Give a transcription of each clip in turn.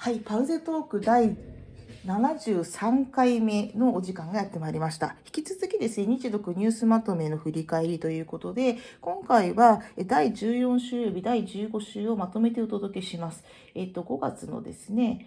はい、パウゼトーク第73回目のお時間がやってまいりました。引き続きですね、日読ニュースまとめの振り返りということで、今回は第14週より第15週をまとめてお届けします。えっと、5月のですね、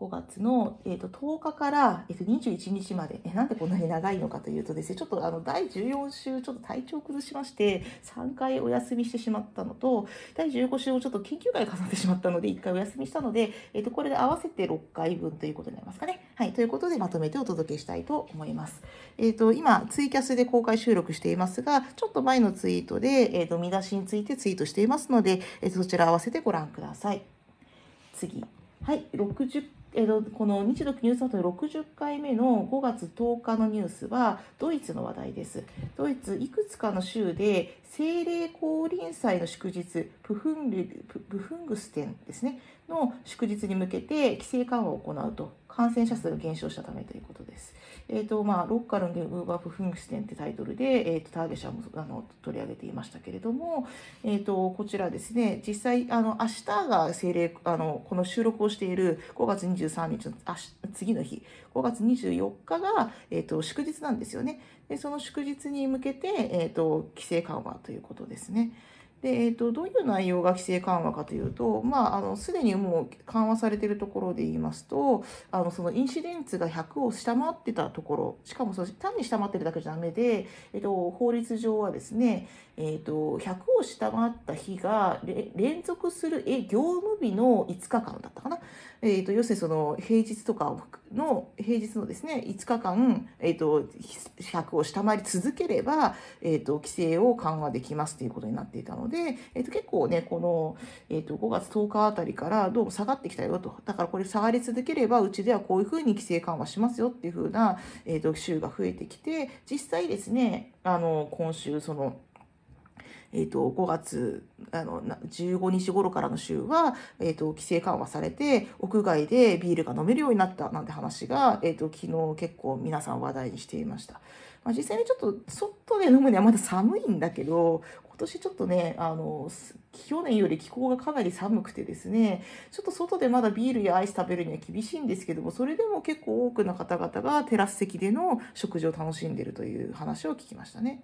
5月の、えーと、10日から、えーと、21日まで、えなんでこんなに長いのかというとですね、ちょっとあの第14週、ちょっと体調を崩しまして、3回お休みしてしまったのと、第15週をちょっと研究会重なってしまったので、1回お休みしたので、えーと、これで合わせて6回分ということになりますかね。はい、ということでまとめてお届けしたいと思います。えっ、ー、と、今、ツイキャスで公開収録していますが、ちょっと前のツイートで、え、ー、と、見出しについてツイートしていますので、えー、そちら合わせてご覧ください。次。はい、60えー、この日独ニュースアート60回目の5月10日のニュースはドイツの話題です。ドイツいくつかの州で精霊降臨祭の祝日プフンルプフングステンですねの祝日に向けて規制緩和を行うと感染者数が減少したためということです。えーとまあ、ロッカルンゲウーバープフングステンってタイトルで、えーと、ターゲシャもあの取り上げていましたけれども、えーと、こちらですね実際あの明日が精霊あのこの収録をしている5月23日のあ次の日5月24日が、えーと、祝日なんですよねでその祝日に向けて、えー、と規制緩和ということですね。で、えーと、どういう内容が規制緩和かというと、まあ、あのすでにもう緩和されているところで言いますとあのそのインシデンツが100を下回ってたところしかもそ単に下回ってるだけじゃダメで、えーと、法律上はですね、えーと、100を下回った日が連続するえ業務日の5日間だったかな、えー、と要するにその平日とかの平日のですね5日間、えー、と100を下回り続ければ、えー、と規制を緩和できますということになっていたので、えー、と結構ねこの、えー、と5月10日あたりからどうも下がってきたよと。だからこれ下がり続ければうちではこういうふうに規制緩和しますよっていうふうな、えー、と週が増えてきて実際ですねあの今週そのえーと、5月あの15日頃からの週は、えーと、規制緩和されて屋外でビールが飲めるようになったなんて話が、えー、と昨日結構皆さん話題にしていました。まあ、実際にちょっと外で飲むにはまだ寒いんだけど今年ちょっとねあの去年より気候がかなり寒くてですねちょっと外でまだビールやアイス食べるには厳しいんですけどもそれでも結構多くの方々がテラス席での食事を楽しんでいるという話を聞きましたね。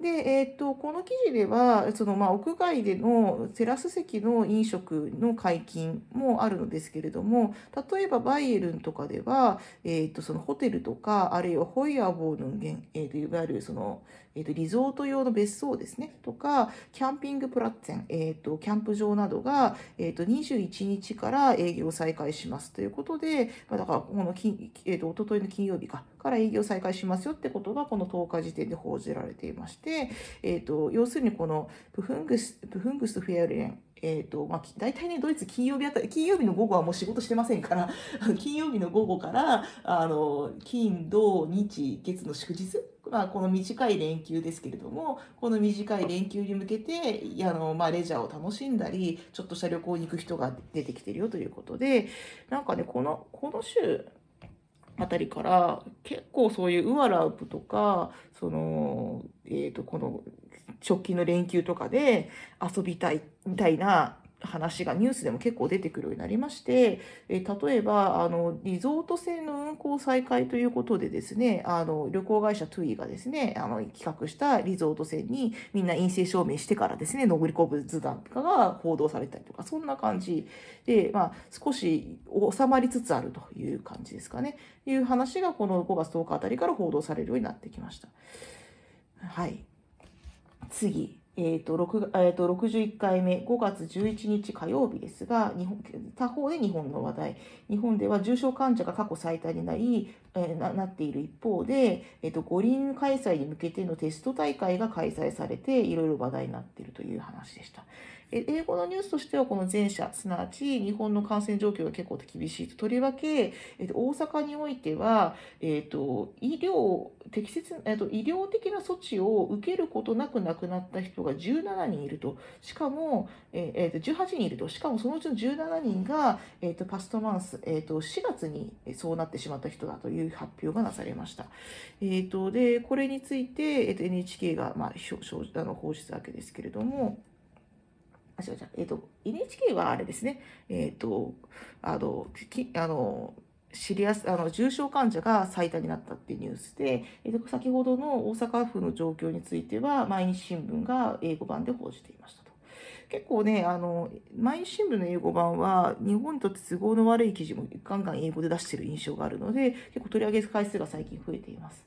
で、えー、と、この記事では、その、まあ、屋外でのテラス席の飲食の解禁もあるのですけれども、例えばバイエルンとかでは、えー、と、そのホテルとか、あるいはホイアボーの、えー、っと、いわゆるその、えー、とリゾート用の別荘ですね、とか、キャンピングプラッツェン、えー、とキャンプ場などが、えー、と21日から営業再開します。ということで、まあ、だからこの金、えー、と一昨日の金曜日かから営業再開しますよってことがこの10日時点で報じられていまして、えー、と要するにこのプフングスプフングスフェアレンえーとまあ、大体ね、ドイツ金曜日あたり、金曜日の午後はもう仕事してませんから、金曜日の午後から、あの、金、土、日、月の祝日まあ、この短い連休ですけれどもこの短い連休に向けてあの、まあ、レジャーを楽しんだりちょっとした旅行に行く人が出てきてるよということでなんかねこのこの週あたりから結構そういうウアラウプとかその、えー、とこの直近の連休とかで遊びたいみたいな話がニュースでも結構出てくるようになりまして、え例えばあのリゾート船の運航再開ということでですねあの旅行会社トゥイがですねあの企画したリゾート船にみんな陰性証明してからですね潜り込む図談とかが報道されたりとかそんな感じで、まあ、少し収まりつつあるという感じですかね。いう話がこの5月10日あたりから報道されるようになってきました。はい。次。えーと6えー、と61回目5月11日火曜日ですが日本他方で日本の話題。日本では重症患者が過去最多になり、え、ななっている一方で、えーと、五輪開催に向けてのテスト大会が開催されていろいろ話題になっているという話でした。英語のニュースとしてはこの前者すなわち日本の感染状況が結構厳しいととりわけ、えっと、大阪においては、えっと、医療適切、えっと、医療的な措置を受けることなく亡くなった人が17人いるとしかも、えっと、18人いるとしかもそのうちの17人が、えっと、パストマンス、えっと、4月にそうなってしまった人だといういう発表がなされました。えっと、でこれについて、えっと、NHK が、まあ、あの報じたわけですけれども。あ、違う違う、えっ、と、NHK はあれですね、えっ、と、あの、きあの、シリアスあの重症患者が最多になったっていうニュースで、えー、先ほどの大阪府の状況については毎日新聞が英語版で報じていましたと。結構ね、あの、毎日新聞の英語版は日本にとって都合の悪い記事もガンガン英語で出してる印象があるので、結構取り上げる回数が最近増えています。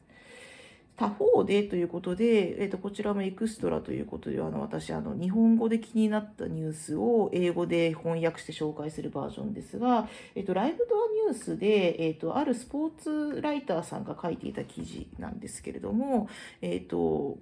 他方でということで、えー、とこちらもエクストラということで、あの私あの、日本語で気になったニュースを英語で翻訳して紹介するバージョンですが、えー、とライブドアニュースで、えー、とあるスポーツライターさんが書いていた記事なんですけれども、えっ、ー、と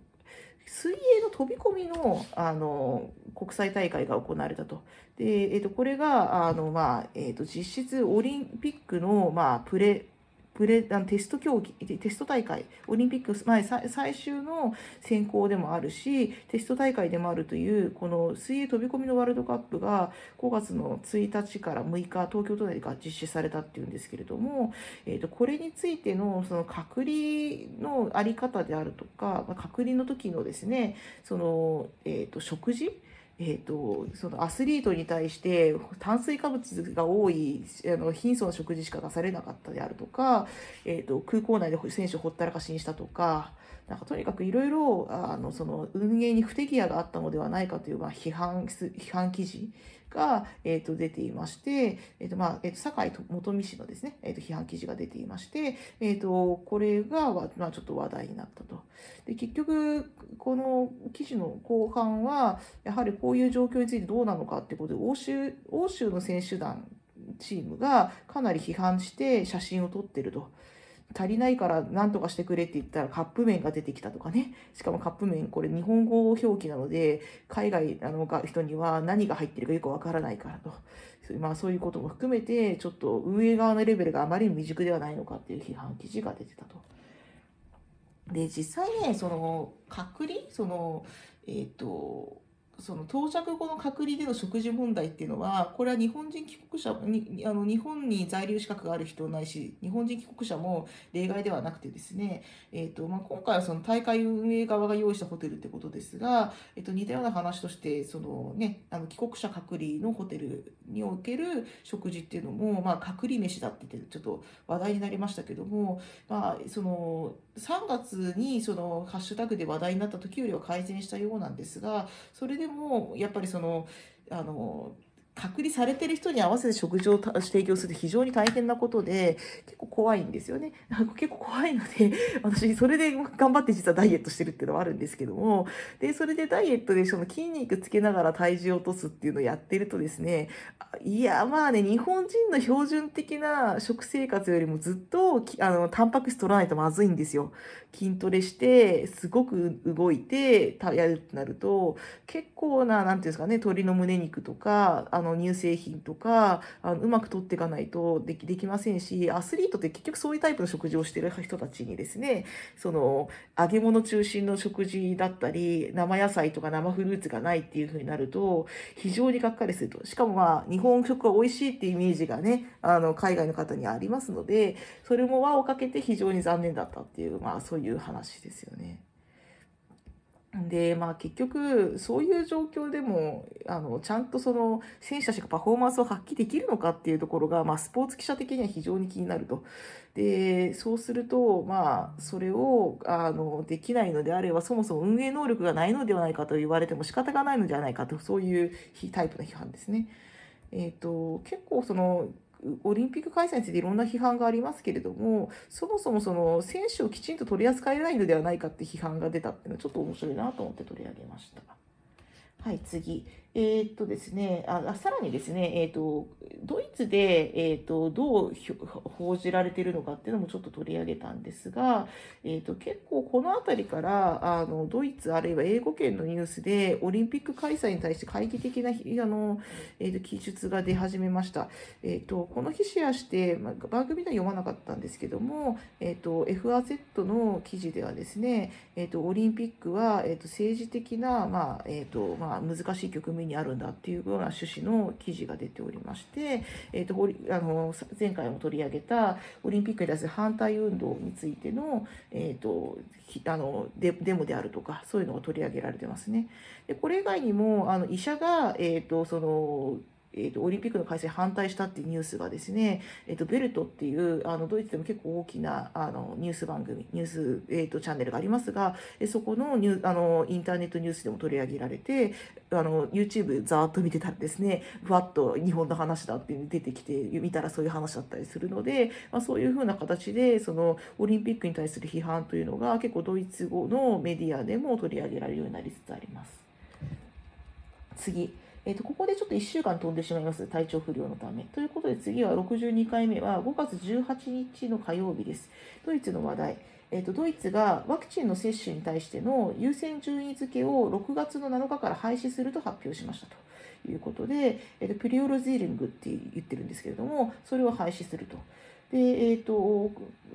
水泳の飛び込みのあの国際大会が行われたと。で、えー、とこれがあの、まあえー、と実質オリンピックの、まあ、プレプレあのテスト競技、テスト大会、オリンピック前最終の選考でもあるし、テスト大会でもあるという、この水泳飛び込みのワールドカップが5月の1日から6日、東京都内で実施されたっていうんですけれども、えーと、これについてのその隔離のあり方であるとか、隔離の時のですね、その、えーと食事えーと、そのアスリートに対して炭水化物が多いあの貧相な食事しか出されなかったであるとか、えーと、空港内で選手をほったらかしにしたとかなんかとにかくいろいろ運営に不手際があったのではないかという、まあ、批判批判記事が、えー、と出ていまして、えーとまあえー、と酒井元美氏のですね、えー、と批判記事が出ていまして、えー、とこれが、まあ、ちょっと話題になったと。で結局この記事の後半はやはりこういう状況についてどうなのかっていうことで欧州欧州の選手団チームがかなり批判して写真を撮ってると。足りないから何とかしてくれって言ったらカップ麺が出てきたとかね。しかもカップ麺、これ日本語表記なので、海外の人には何が入ってるかよくわからないからと。まあそういうことも含めて、ちょっと運営側のレベルがあまりに未熟ではないのかっていう批判記事が出てたと。で、実際ね、その、隔離？その、えっ、ー、と、その到着後の隔離での食事問題っていうのは、これは日本人帰国者に、あの日本に在留資格がある人ないし、日本人帰国者も例外ではなくてですね、えーとまあ、今回はその大会運営側が用意したホテルってことですが、えー、と似たような話として、そのね、あの帰国者隔離のホテルにおける食事っていうのも、まあ、隔離飯だって言って、ちょっと話題になりましたけども、まあ、その3月にそのハッシュタグで話題になった時よりは改善したようなんですが、それでもやっぱりそのあの隔離されてる人に合わせて食事を提供するって非常に大変なことで、結構怖いんですよね。結構怖いので、私、それで頑張って実はダイエットしてるっていうのはあるんですけども、で、それでダイエットでその筋肉つけながら体重を落とすっていうのをやってるとですね、いや、まあね、日本人の標準的な食生活よりもずっと、あの、タンパク質取らないとまずいんですよ。筋トレして、すごく動いて、やるってなると、結構な、なんていうんですかね、鶏の胸肉とか、あの、の乳製品とかあのうまく取っていかないとできできませんしアスリートって結局そういうタイプの食事をしてる人たちにですねその揚げ物中心の食事だったり生野菜とか生フルーツがないっていう風になると非常にがっかりするとしかもまあ日本食は美味しいっていうイメージがねあの海外の方にありますのでそれも輪をかけて非常に残念だったっていうまあそういう話ですよね。で、まあ結局、そういう状況でも、あの、ちゃんとその、選手たちがパフォーマンスを発揮できるのかっていうところが、まあスポーツ記者的には非常に気になると。で、そうすると、まあ、それを、あの、できないのであれば、そもそも運営能力がないのではないかと言われても仕方がないのではないかと、そういうタイプの批判ですね。えっ、ー、と、結構その、オリンピック開催についていろんな批判がありますけれども、そもそもその選手をきちんと取り扱えないのではないかって批判が出たっていうのはちょっと面白いなと思って取り上げました。はい、次。えー、っとですね、あさらにですね、えー、っと、ドイツで、えー、っと、どう報じられているのかっていうのもちょっと取り上げたんですが、えっと、結構この辺りから、あの、ドイツあるいは英語圏のニュースで、オリンピック開催に対して懐疑的な、あの、えっと、記述が出始めました。えっと、この日シェアして、まあ、番組では読まなかったんですけども、えっと、FRZ の記事ではですね、えっと、オリンピックは、えっと、政治的な、まあ、えっと、まあ、まあ、難しい局面にあるんだっていうような趣旨の記事が出ておりまして、えーと、あの前回も取り上げたオリンピックに対する反対運動についての,、えーと、あのデデモであるとかそういうのが取り上げられてますね。でこれ以外にもあの医者が、えーとそのえーと、オリンピックの開催反対したっていうニュースがですね、えーと、ベルトっていうあのドイツでも結構大きなあのニュース番組ニュース、えーと、チャンネルがありますが、えそこのニュあのインターネットニュースでも取り上げられてあの YouTube ざーっと見てたらですねふわっと日本の話だって出てきて見たらそういう話だったりするので、まあ、そういうふうな形でそのオリンピックに対する批判というのが結構ドイツ語のメディアでも取り上げられるようになりつつあります。次えー、とここでちょっと1週間飛んでしまいます、体調不良のため。ということで次は62回目は5月18日の火曜日です。ドイツの話題。えー、とドイツがワクチンの接種に対しての優先順位付けを6月の7日から廃止すると発表しましたということで、えー、とプリオロゼーリングって言ってるんですけれども、それを廃止すると。で、えーと、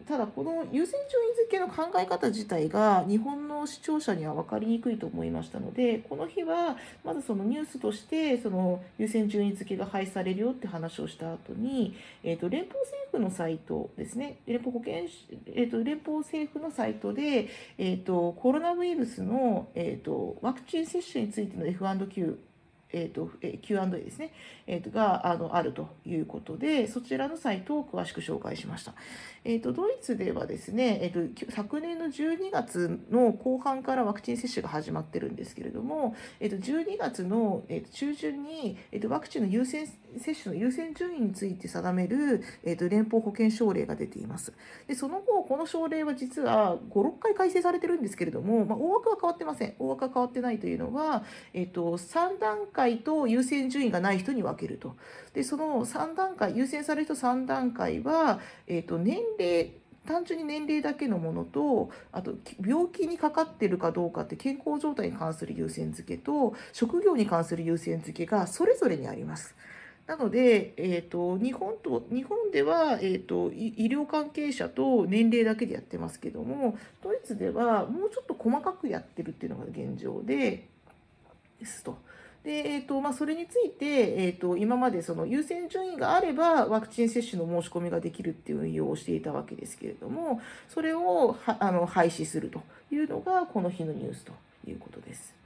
ただ、この優先順位付けの考え方自体が日本の視聴者には分かりにくいと思いましたので、この日はまずそのニュースとしてその優先順位付けが廃止されるよって話をした後に、えーと、連邦政府のサイトですね、連邦保健、えーと、連邦政府のサイトで、えー、とコロナウイルスの、えー、とワクチン接種についての F&Q えーとえー Q&A ですね、えーと、があのあるということで、そちらのサイトを詳しく紹介しました。えーと、ドイツではですね、えーと、昨年の12月の後半からワクチン接種が始まってるんですけれども、えー、と12月の、えー、と中旬に、えー、とワクチンの優先接種の優先順位について定める、えー、と連邦保険省令が出ています。でその後、この省令は実は5、6回改正されてるんですけれども、まあ、大枠は変わってません。大枠は変わってないというのは、えー、と3段階と優先順位がない人に分けると。でその3段階、優先される人3段階は、えー、と年齢単純に年齢だけのものとあと病気にかかってるかどうかって健康状態に関する優先付けと職業に関する優先付けがそれぞれにあります。なので、えーと、日本と日本では、えーと、医療関係者と年齢だけでやってますけどもドイツではもうちょっと細かくやってるっていうのが現状でですと。で、えーとまあ、それについて、えーと、今までその優先順位があればワクチン接種の申し込みができるっていう運用をしていたわけですけれどもそれをはあの廃止するというのがこの日のニュースということです。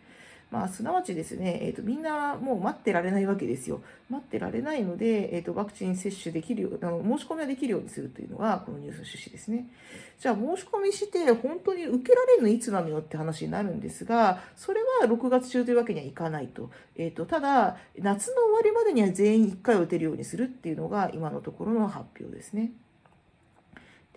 まあ、すなわちですね、えーと、みんなもう待ってられないわけですよ。待ってられないので、えーと、ワクチン接種できるよあの申し込みができるようにするというのがこのニュースの趣旨ですね。じゃあ申し込みして本当に受けられるのいつなのよって話になるんですが、それは6月中というわけにはいかないと。えーと、ただ、夏の終わりまでには全員1回打てるようにするっていうのが今のところの発表ですね。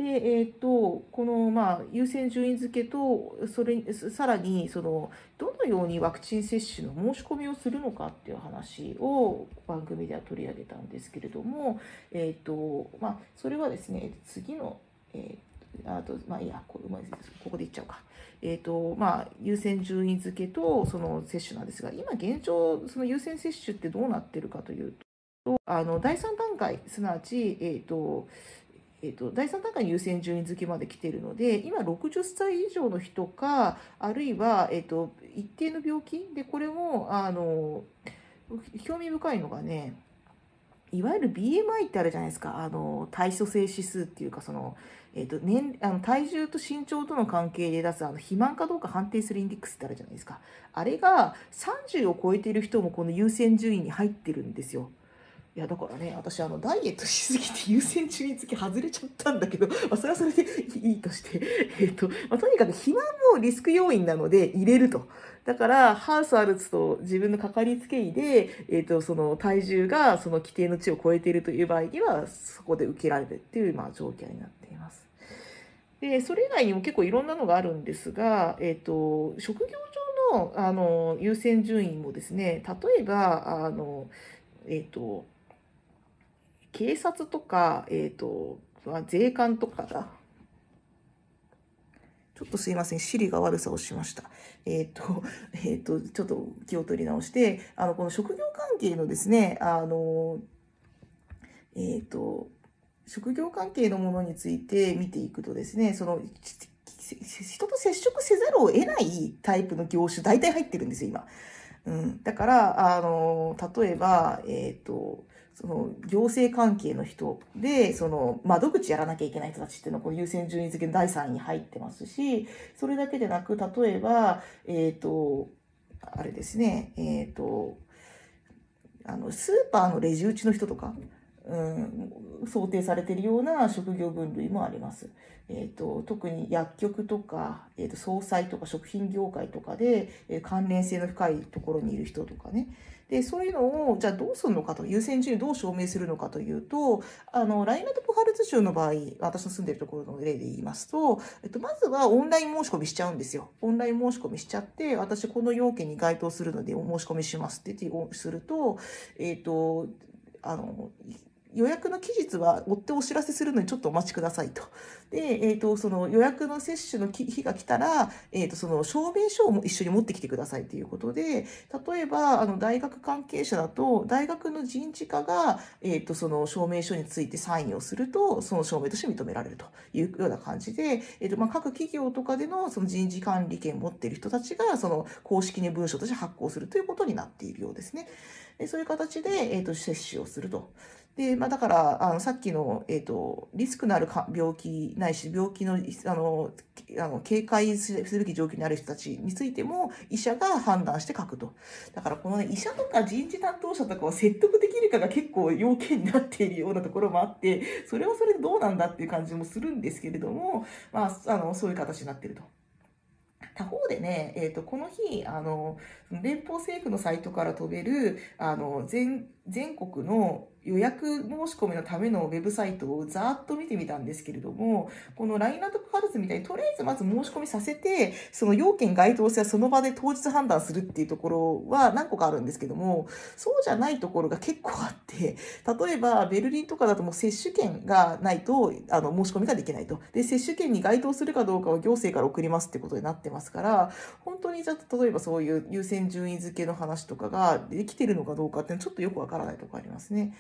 で、えーと、この、まあ、優先順位付けとそれさらにそのどのようにワクチン接種の申し込みをするのかっていう話を番組では取り上げたんですけれども、えーとまあ、それはですね次の、えー、あとまあいやこれここで言っちゃうか。えーとまあ、優先順位付けとその接種なんですが今現状その優先接種ってどうなってるかというとあの第3段階すなわち、えーとえーと、第3段階優先順位付けまで来ているので今60歳以上の人かあるいは、えーと、一定の病気？でこれもあの興味深いのがねいわゆる BMI ってあるじゃないですか。あの体組成指数っていうかその、えーと年、あの体重と身長との関係で出すあの肥満かどうか判定するインデックスってあるじゃないですか。あれが30を超えている人もこの優先順位に入ってるんですよ。いやだからね私あのダイエットしすぎて優先順位付け外れちゃったんだけど、まあ、それはそれでいいとして、えっとまあ、とにかく肥満もリスク要因なので入れると。だからハウスアルツと自分のかかりつけ医で、えっとその体重がその規定の値を超えているという場合にはそこで受けられるっていうまあ状況になっています。でそれ以外にも結構いろんなのがあるんですが、えっと職業上のあの優先順位もですね例えばあのえっと警察とか、えっ、ー、と、税関とかだ。ちょっとすいません、シリが悪さをしました。えっ、ー、と、えっ、ー、と、ちょっと気を取り直して、あの、この職業関係のですね、あの、えっ、と、職業関係のものについて見ていくとですね、その、人と接触せざるを得ないタイプの業種、大体入ってるんですよ、今。うん、だから、あの、例えば、えっ、ー、と、その行政関係の人で、その窓口やらなきゃいけない人たちっていうのはこう優先順位付けの第3位に入ってますし、それだけでなく、例えば、えっ、ー、と、あれですね、えっ、ー、と、あの、スーパーのレジ打ちの人とか、うん、想定されているような職業分類もあります。えーと、特に薬局とか、えーと、総裁とか食品業界とかで、えー、関連性の深いところにいる人とかね。で、そういうのを、じゃあどうするのかと、優先順位どう証明するのかというと、あの、ライナトプハルツ州の場合、私の住んでるところの例で言いますと、えっと、まずはオンライン申し込みしちゃうんですよ。オンライン申し込みしちゃって、私この要件に該当するのでお申し込みしますってすると、えっと、あの、予約の期日は追ってお知らせするのにちょっとお待ちくださいと。で、えっ、ー、と、その予約の接種の日が来たら、えっ、ー、と、その証明書を一緒に持ってきてくださいということで、例えば、あの、大学関係者だと、大学の人事課が、えっ、ー、と、その証明書についてサインをすると、その証明として認められるというような感じで、えっ、と、まあ、各企業とかでのその人事管理権を持っている人たちが、その公式に文書として発行するということになっているようですね。でそういう形で、えっ、と、接種をすると。で、まあ、だから、あの、さっきの、えっ、ー、と、リスクのある病気ないし、病気の、あの、あの警戒すべき状況にある人たちについても、医者が判断して書くと。だから、このね、医者とか人事担当者とかを説得できるかが結構要件になっているようなところもあって、それはそれでどうなんだっていう感じもするんですけれども、まあ、あの、そういう形になっていると。他方でね、えっ、ー、と、この日、あの、連邦政府のサイトから飛べる、あの、全、全国の予約申し込みのためのウェブサイトをざーっと見てみたんですけれども、このラインナットパルツみたいにとりあえずまず申し込みさせて、その要件該当性はその場で当日判断するっていうところは何個かあるんですけども、そうじゃないところが結構あって、例えばベルリンとかだともう接種券がないとあの申し込みができないと。で、接種券に該当するかどうかは行政から送りますってことになってますから、本当にじゃあ例えばそういう優先順位付けの話とかができてるのかどうかっていうのはちょっとよくわからないところありますね。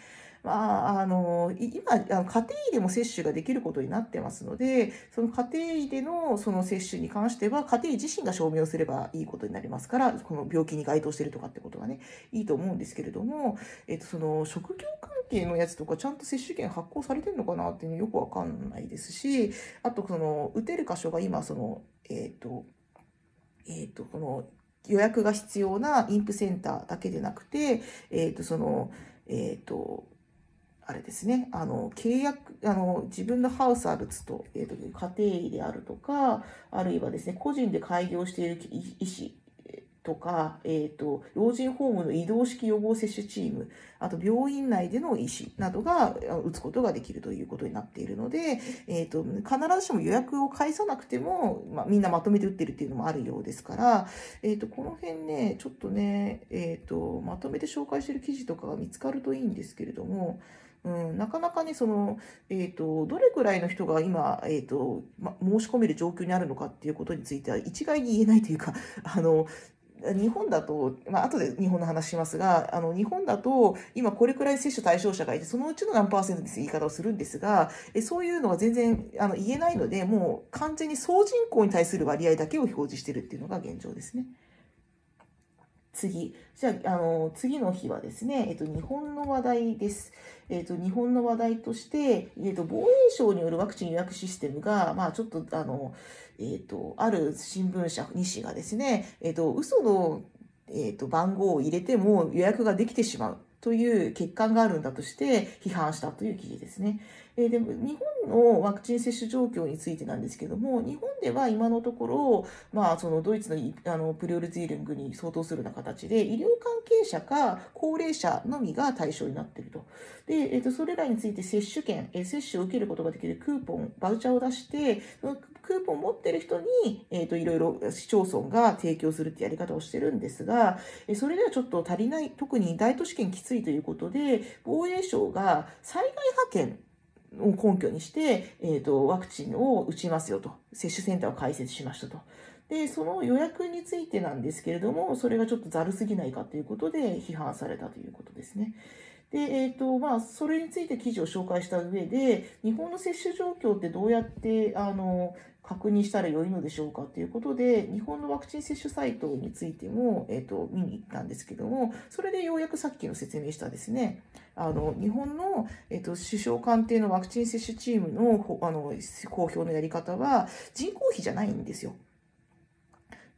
まあ、あの、今、家庭医でも接種ができることになってますので、その家庭医でのその接種に関しては、家庭医自身が証明をすればいいことになりますから、この病気に該当してるとかってことはね、いいと思うんですけれども、えっと、その職業関係のやつとか、ちゃんと接種券発行されてるのかなっていうのよくわかんないですし、あと、その、打てる箇所が今、その、えっと、えっと、この、予約が必要なインプセンターだけでなくて、えっ、と、その、えっ、と、あれですね、あの、契約、あの、自分のハウスあるつと、えっ、と、家庭医であるとか、あるいはですね、個人で開業している医師とか、えっ、ー、と、老人ホームの移動式予防接種チーム、あと病院内での医師などが打つことができるということになっているので、えっ、ー、と、必ずしも予約を返さなくても、まあ、みんなまとめて打ってるっていうのもあるようですから、えっ、ー、と、この辺ね、ちょっとね、えっ、と、まとめて紹介してる記事とかが見つかるといいんですけれども、うん、なかなかね、その、えっ、ー、と、どれくらいの人が今、えっ、ー、と、ま、申し込める状況にあるのかっていうことについては一概に言えないというか、あの、日本だと、まあ後で日本の話しますが、あの、日本だと、今これくらい接種対象者がいて、そのうちの何パーセントです言い方をするんですが、えそういうのは全然あの言えないので、もう完全に総人口に対する割合だけを表示してるっていうのが現状ですね。次。じゃあ、あの、次の日はですね、えっと、日本の話題です。えっと、日本の話題として、えっと、防衛省によるワクチン予約システムが、まあ、ちょっと、あの、えっと、ある新聞社2紙がですね、えっと、嘘の、えっと、番号を入れても予約ができてしまう。という欠陥があるんだとして批判したという記事ですね。え、でも日本のワクチン接種状況についてなんですけども、日本では今のところ、まあ、そのドイツのあのプリオルツィールングに相当するような形で、医療関係者か高齢者のみが対象になっていると。で、え、ー、と、それらについて接種券、え、接種を受けることができるクーポン、バウチャーを出して、そのクーポンを持ってる人に、え、ー、と、いろいろ市町村が提供するってやり方をしてるんですが、えそれではちょっと足りない、特に大都市圏きついということで、防衛省が災害派遣を根拠にして、えっ、ー、と、ワクチンを打ちますよと、接種センターを開設しましたと。で、その予約についてなんですけれども、それがちょっとざるすぎないかということで批判されたということですね。で、えっ、ー、と、まあ、それについて記事を紹介した上で、日本の接種状況ってどうやって、あの、確認したら良いのでしょうかということで、日本のワクチン接種サイトについても、えっ、ー、と、見に行ったんですけども、それでようやくさっきの説明したですね、あの、日本の、えっ、ー、と、首相官邸のワクチン接種チームの、あの、公表のやり方は、人口比じゃないんですよ。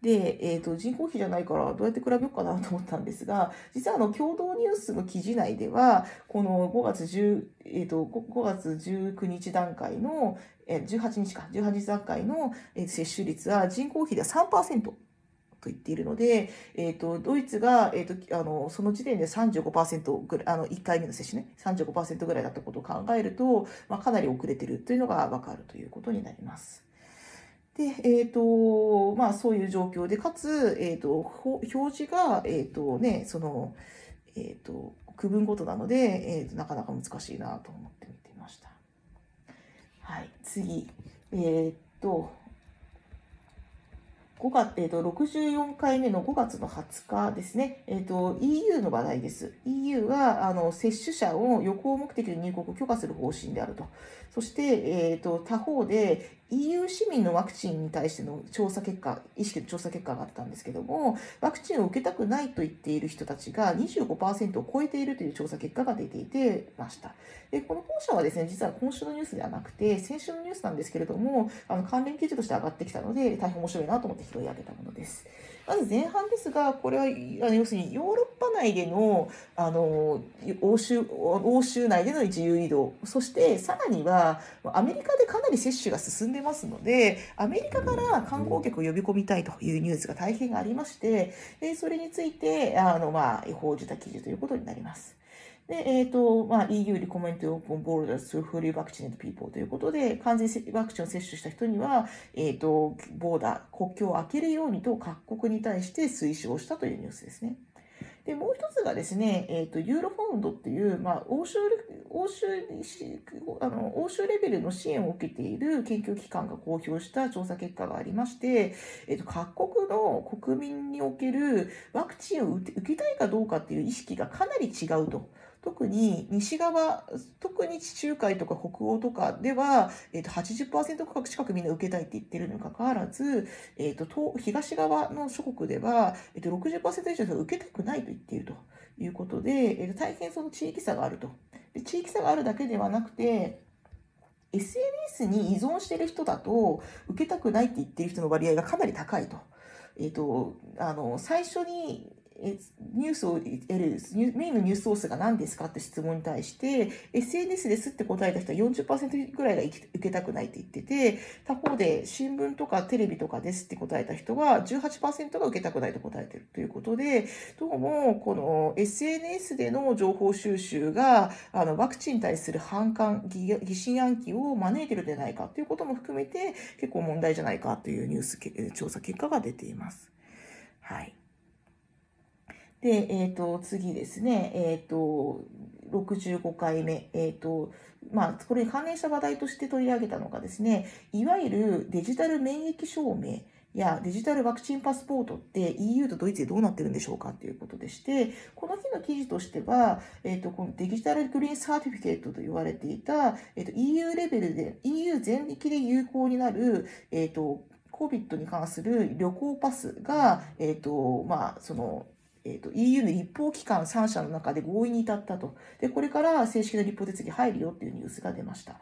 で、え、ー、と、人口比じゃないからどうやって比べようかなと思ったんですが、実はあの、共同ニュースの記事内では、この5月 10,、えー、と5月19日段階の、えー、18日か、18日段階の、え接種率は人口比では3%。と言っているので、え、ー、と、ドイツが、え、ー、と、あの、その時点で35%ぐらい、あの、1回目の接種ね、35%ぐらいだったことを考えると、まあ、かなり遅れているというのがわかるということになります。で、えっ、ー、と、まあそういう状況で、かつ、えっ、ー、と、表示が、えっ、ー、とね、その、えっ、と、区分ごとなので、えっ、と、なかなか難しいなと思って見てました。はい、次。えっ、と、5月、えっ、ー、と、64回目の5月の20日ですね、えっ、ー、と、EU の話題です。EU が、あの、接種者を旅行目的で入国許可する方針であると。そして、えっ、ー、と、他方で、EU 市民のワクチンに対しての調査結果、意識の調査結果があったんですけども、ワクチンを受けたくないと言っている人たちが25%を超えているという調査結果が出ていてました。で、この後者はですね、実は今週のニュースではなくて、先週のニュースなんですけれども、あの関連記事として上がってきたので、大変面白いなと思って拾い上げたものです。まず前半ですが、これは、要するにヨーロッパ内での、あの、欧州、欧州内での自由移動、そしてさらには、アメリカでかなり接種が進んでますので、アメリカから観光客を呼び込みたいというニュースが大変ありまして、それについて、あの、まあ、報じた記事ということになります。で、えっ、ー、と、まあ、EU リコメントオープンボールダス to FullyVaccinatePeople ということで、完全ワクチンを接種した人には、えっ、ー、と、ボーダー、国境を開けるようにと各国に対して推奨したというニュースですね。で、もう一つがですね、えっ、ー、と、ユーロフォンドっていう、まあ、欧州、欧州、あの、欧州レベルの支援を受けている研究機関が公表した調査結果がありまして、えっ、ー、と、各国の国民におけるワクチンを受けたいかどうかっていう意識がかなり違うと。特に西側、特に地中海とか北欧とかでは、えっ、ー、と80%近くみんな受けたいって言ってるにもかかわらず、えっ、ー、と東側の諸国では、えっ、ー、と60%以上受けたくないと言っているということで、えー、と大変その地域差があると。で地域差があるだけではなくて、SNS に依存している人だと、受けたくないって言ってる人の割合がかなり高いと。えっ、と、あの、最初にニュースを得るメインのニュースソースが何ですかって質問に対して、SNS ですって答えた人は40%ぐらいが受けたくないって言ってて、他方で新聞とかテレビとかですって答えた人は18%が受けたくないと答えてるということで、どうもこの SNS での情報収集があのワクチンに対する反感、疑心暗鬼を招いてるんじゃないかということも含めて結構問題じゃないかというニュース調査結果が出ています。はい。で、えっ、ー、と、次ですね、えっ、ー、と、65回目、えっ、ー、と、まあ、これに関連した話題として取り上げたのがですね、いわゆるデジタル免疫証明やデジタルワクチンパスポートって EU とドイツでどうなってるんでしょうかということでして、この日の記事としては、えっ、と、このデジタルグリーンサーティフィケートと言われていた、えっ、と、EU レベルで、EU 全域で有効になる、えっ、と、COVID に関する旅行パスが、えっ、と、まあ、その、えーと、EU の立法機関3社の中で合意に至ったと。で、これから正式な立法手続き入るよっていうニュースが出ました。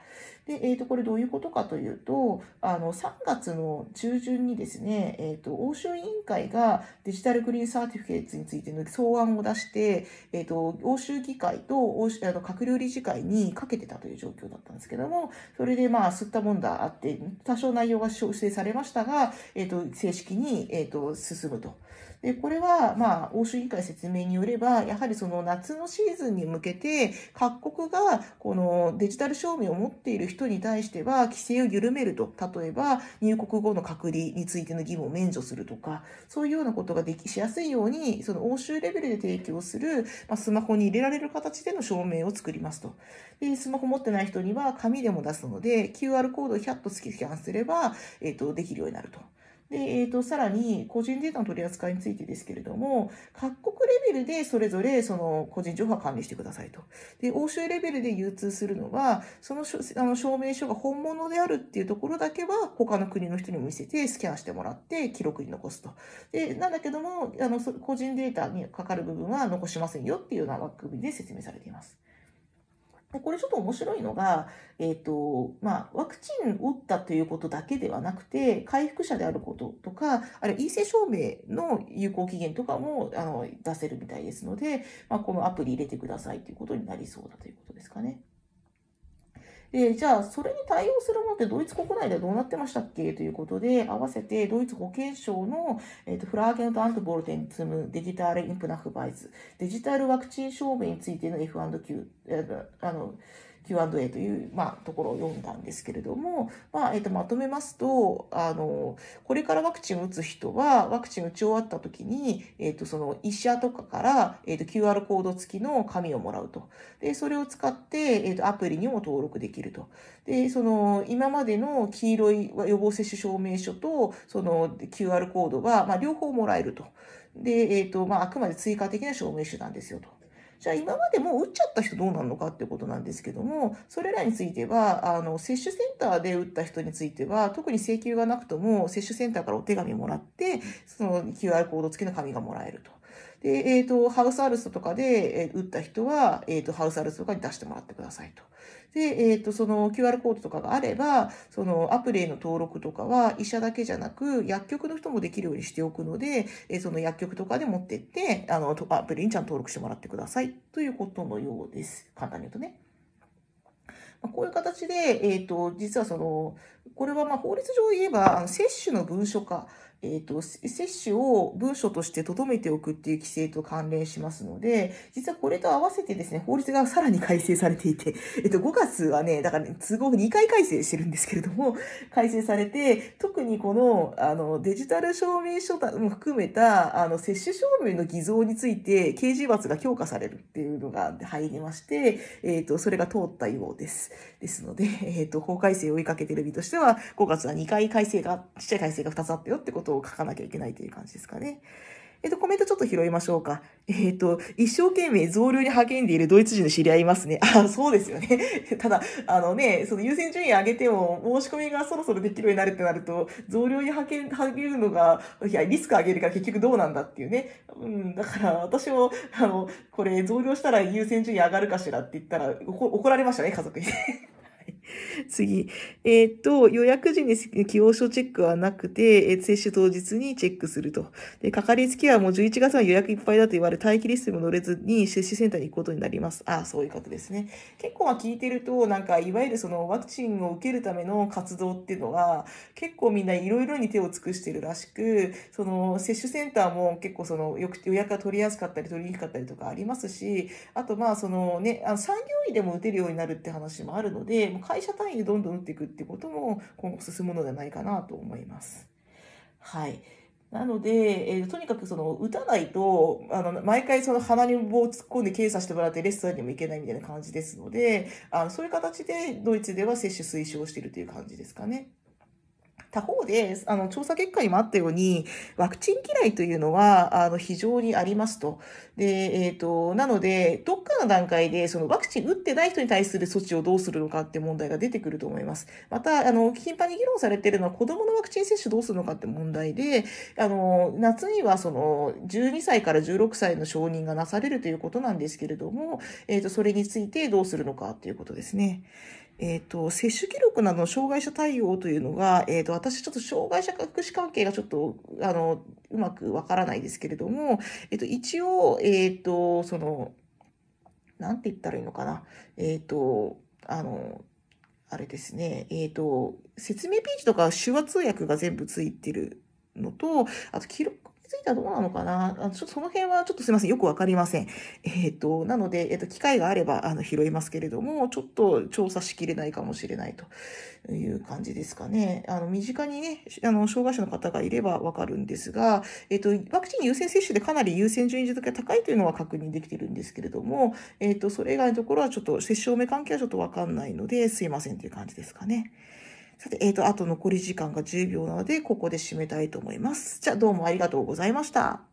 で、えっ、ー、と、これどういうことかというと、あの、3月の中旬にですね、えっ、ー、と、欧州委員会がデジタルグリーンサーティフィケーツについての草案を出して、えっ、ー、と、欧州議会と欧州あの閣僚理事会にかけてたという状況だったんですけども、それでまあ、吸ったもんだあって、多少内容が修正されましたが、えっ、と、正式に、えっ、と、進むと。で、これは、まあ、欧州議会説明によれば、やはりその夏のシーズンに向けて、各国がこのデジタル証明を持っている人に対しては、規制を緩めると。例えば、入国後の隔離についての義務を免除するとか、そういうようなことができしやすいように、その欧州レベルで提供する、まあ、スマホに入れられる形での証明を作りますと。で、スマホ持ってない人には紙でも出すので、QR コードをヒャッとスキャンすれば、えっ、ー、と、できるようになると。で、えーと、さらに個人データの取り扱いについてですけれども、各国レベルでそれぞれその個人情報は管理してくださいと。で、欧州レベルで流通するのは、そのあの証明書が本物であるっていうところだけは他の国の人にも見せてスキャンしてもらって記録に残すと。で、なんだけども、あの個人データにかかる部分は残しませんよっていうような枠組みで説明されています。でこれちょっと面白いのが、えっ、ー、と、まあ、ワクチンを打ったということだけではなくて、回復者であることとか、あるいは陰性証明の有効期限とかもあの出せるみたいですので、まあ、このアプリ入れてくださいということになりそうだということですかね。で、じゃあ、それに対応するものってドイツ国内ではどうなってましたっけ？ということで、合わせてドイツ保健省の、えーと、フラーゲント・アント・ボルテンツムデジタル・インプナフバイズ、デジタルワクチン証明についての F&Q、あの、Q&A という、まあ、ところを読んだんですけれども、まあ、えっ、と、まとめますと、あの、これからワクチンを打つ人は、ワクチン打ち終わった時に、えっ、と、その医者とかから、えっ、ー、と、QR コード付きの紙をもらうと。で、それを使って、えっ、と、アプリにも登録できると。で、その、今までの黄色い予防接種証明書と、その QR コードは、まあ、両方もらえると。で、えっ、と、まあ、あくまで追加的な証明書なんですよと。じゃあ今までもう打っちゃった人どうなのかってことなんですけども、それらについては、あの、接種センターで打った人については、特に請求がなくとも、接種センターからお手紙もらって、その QR コード付きの紙がもらえると。で、えっ、ー、と、ハウスアルストとかで、え打った人は、えっ、ー、と、ハウスアルストとかに出してもらってくださいと。で、えっ、と、その QR コードとかがあれば、そのアプリへの登録とかは医者だけじゃなく、薬局の人もできるようにしておくので、えその薬局とかで持ってって、あの、アプリにちゃんと登録してもらってくださいということのようです。簡単に言うとね。こういう形で、えっ、ー、と、実はその、これはまあ法律上言えば、あの接種の文書化、えっ、ー、と、接種を文書として留めておくっていう規制と関連しますので、実はこれと合わせてですね、法律がさらに改正されていて、えっ、ー、と、5月はね、だから、ね、都合2回改正してるんですけれども、改正されて、特にこの、あの、デジタル証明書も含めた、あの、接種証明の偽造について、刑事罰が強化されるっていうのが入りまして、えっ、ー、と、それが通ったようです。ですので、えっ、と、法改正を追いかけてる身としては、5月は2回改正が、ちっちゃい改正が2つあったよってことを書かなきゃいけないという感じですかね。えっと、コメントちょっと拾いましょうか。えっと、一生懸命増量に励んでいるドイツ人の知り合いいますね。あ、そうですよね。ただ、あのね、その優先順位上げても、申し込みがそろそろできるようになるってなると、増量に励むのが、いや、リスク上げるから結局どうなんだっていうね。うん、だから私も、あの、これ増量したら優先順位上がるかしらって言ったら、怒られましたね、家族に。次。えっ、と、予約時に起用書チェックはなくて、えー、接種当日にチェックすると。で、かかりつけはもう11月は予約いっぱいだと言われ、待機リストにも乗れずに接種センターに行くことになります。ああ、そういうことですね。結構まあ聞いてると、なんか、いわゆるそのワクチンを受けるための活動っていうのは、結構みんないろいろに手を尽くしてるらしく、その接種センターも結構その予約が取りやすかったり取りにくかったりとかありますし、あとまあそのね、あの産業医でも打てるようになるって話もあるので、もう会社単位でどんどん打っていくってことも今後進むのではないかなと思います。はい。なので、えー、とにかくその、打たないと、あの、毎回その鼻に棒を突っ込んで検査してもらってレストランにも行けないみたいな感じですので、あの、そういう形でドイツでは接種推奨しているという感じですかね。他方で、あの、調査結果にもあったように、ワクチン嫌いというのは、あの、非常にありますと。で、えっ、ー、と、なので、どっかの段階で、そのワクチン打ってない人に対する措置をどうするのかって問題が出てくると思います。また、あの、頻繁に議論されているのは、子供のワクチン接種どうするのかって問題で、あの、夏にはその、12歳から16歳の承認がなされるということなんですけれども、えっ、ー、と、それについてどうするのかっていうことですね。えっ、ー、と、接種記録などの障害者対応というのが、えっ、ー、と、私ちょっと障害者福祉関係がちょっと、あの、うまくわからないですけれども、えっ、ー、と、一応、えっ、と、その、なんて言ったらいいのかな。えっ、と、あの、あれですね、えっ、と、説明ページとか手話通訳が全部ついてるのと、あと記録ついてはどうなのかな？ちょっとその辺はちょっとすいません。よくわかりません。えっ、ー、と、なので、えっ、ー、と、機会があれば、あの、拾いますけれども、ちょっと調査しきれないかもしれないという感じですかね。あの、身近にね、あの、障害者の方がいればわかるんですが、えっ、ー、と、ワクチン優先接種でかなり優先順位付けが高いというのは確認できてるんですけれども、えっ、と、それ以外のところはちょっと、接種証明関係はちょっとわかんないので、すいませんという感じですかね。さて、えっ、と、あと残り時間が10秒なので、ここで締めたいと思います。じゃあ、どうもありがとうございました。